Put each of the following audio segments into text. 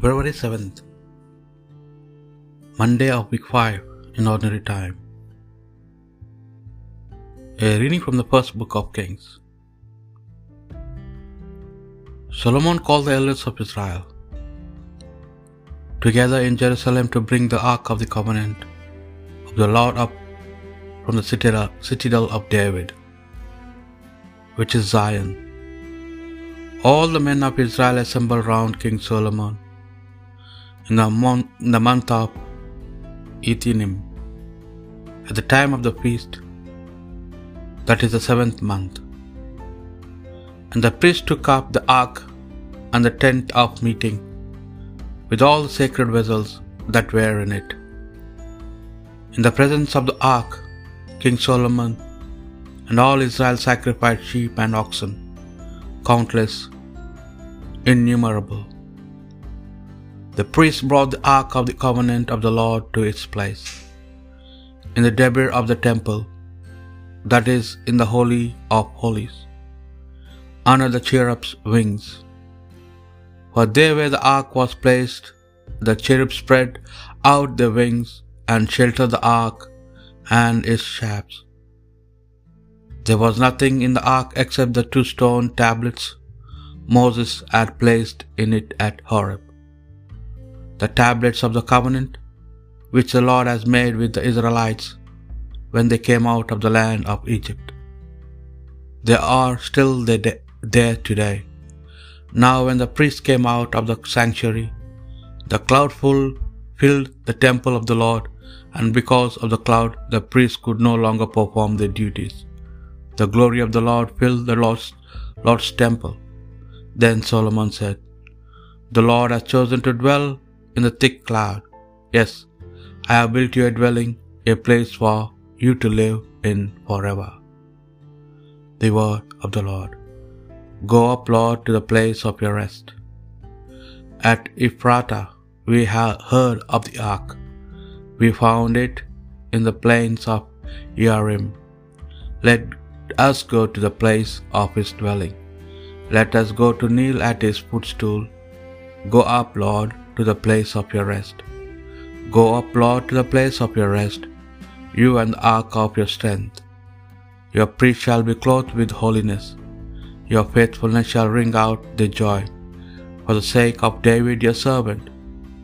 February 7th, Monday of week 5 in ordinary time. A reading from the first book of Kings. Solomon called the elders of Israel together in Jerusalem to bring the ark of the covenant of the Lord up from the citadel of David, which is Zion. All the men of Israel assembled round King Solomon in the, mon- in the month of Ethanim, at the time of the feast, that is the seventh month. And the priest took up the ark and the tent of meeting, with all the sacred vessels that were in it. In the presence of the ark, King Solomon and all Israel sacrificed sheep and oxen, countless, innumerable. The priest brought the ark of the covenant of the Lord to its place, in the debir of the temple, that is, in the holy of holies, under the cherub's wings. For there where the ark was placed, the cherubs spread out their wings and sheltered the ark and its shafts. There was nothing in the ark except the two stone tablets Moses had placed in it at Horeb, the tablets of the covenant which the Lord has made with the Israelites when they came out of the land of Egypt. They are still there today. Now, when the priest came out of the sanctuary, the cloud full filled the temple of the Lord, and because of the cloud, the priests could no longer perform their duties. The glory of the Lord filled the Lord's, Lord's temple. Then Solomon said, The Lord has chosen to dwell in the thick cloud. Yes, I have built you a dwelling, a place for you to live in forever. The word of the Lord. Go up, Lord, to the place of your rest. At Ephratah we have heard of the ark. We found it in the plains of Yearim. Let us go to the place of his dwelling. Let us go to kneel at his footstool. Go up, Lord, to the place of your rest. Go up, Lord, to the place of your rest, you and the ark of your strength. Your priest shall be clothed with holiness. Your faithfulness shall ring out the joy. For the sake of David your servant,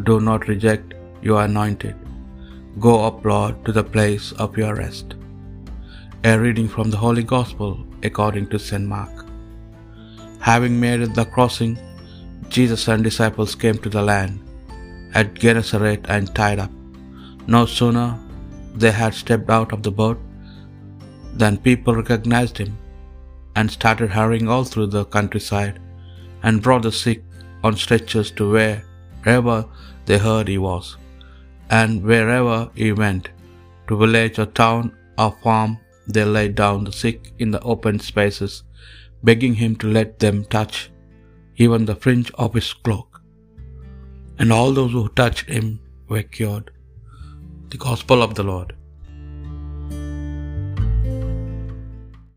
do not reject your anointed. Go up, Lord, to the place of your rest. A reading from the Holy Gospel according to St. Mark. Having made the crossing, Jesus and disciples came to the land at Gennesaret and tied up. No sooner they had stepped out of the boat than people recognized him and started hurrying all through the countryside and brought the sick on stretchers to wherever they heard he was. And wherever he went, to village or town or farm, they laid down the sick in the open spaces, begging him to let them touch even the fringe of his cloak. And all those who touched him were cured. The Gospel of the Lord.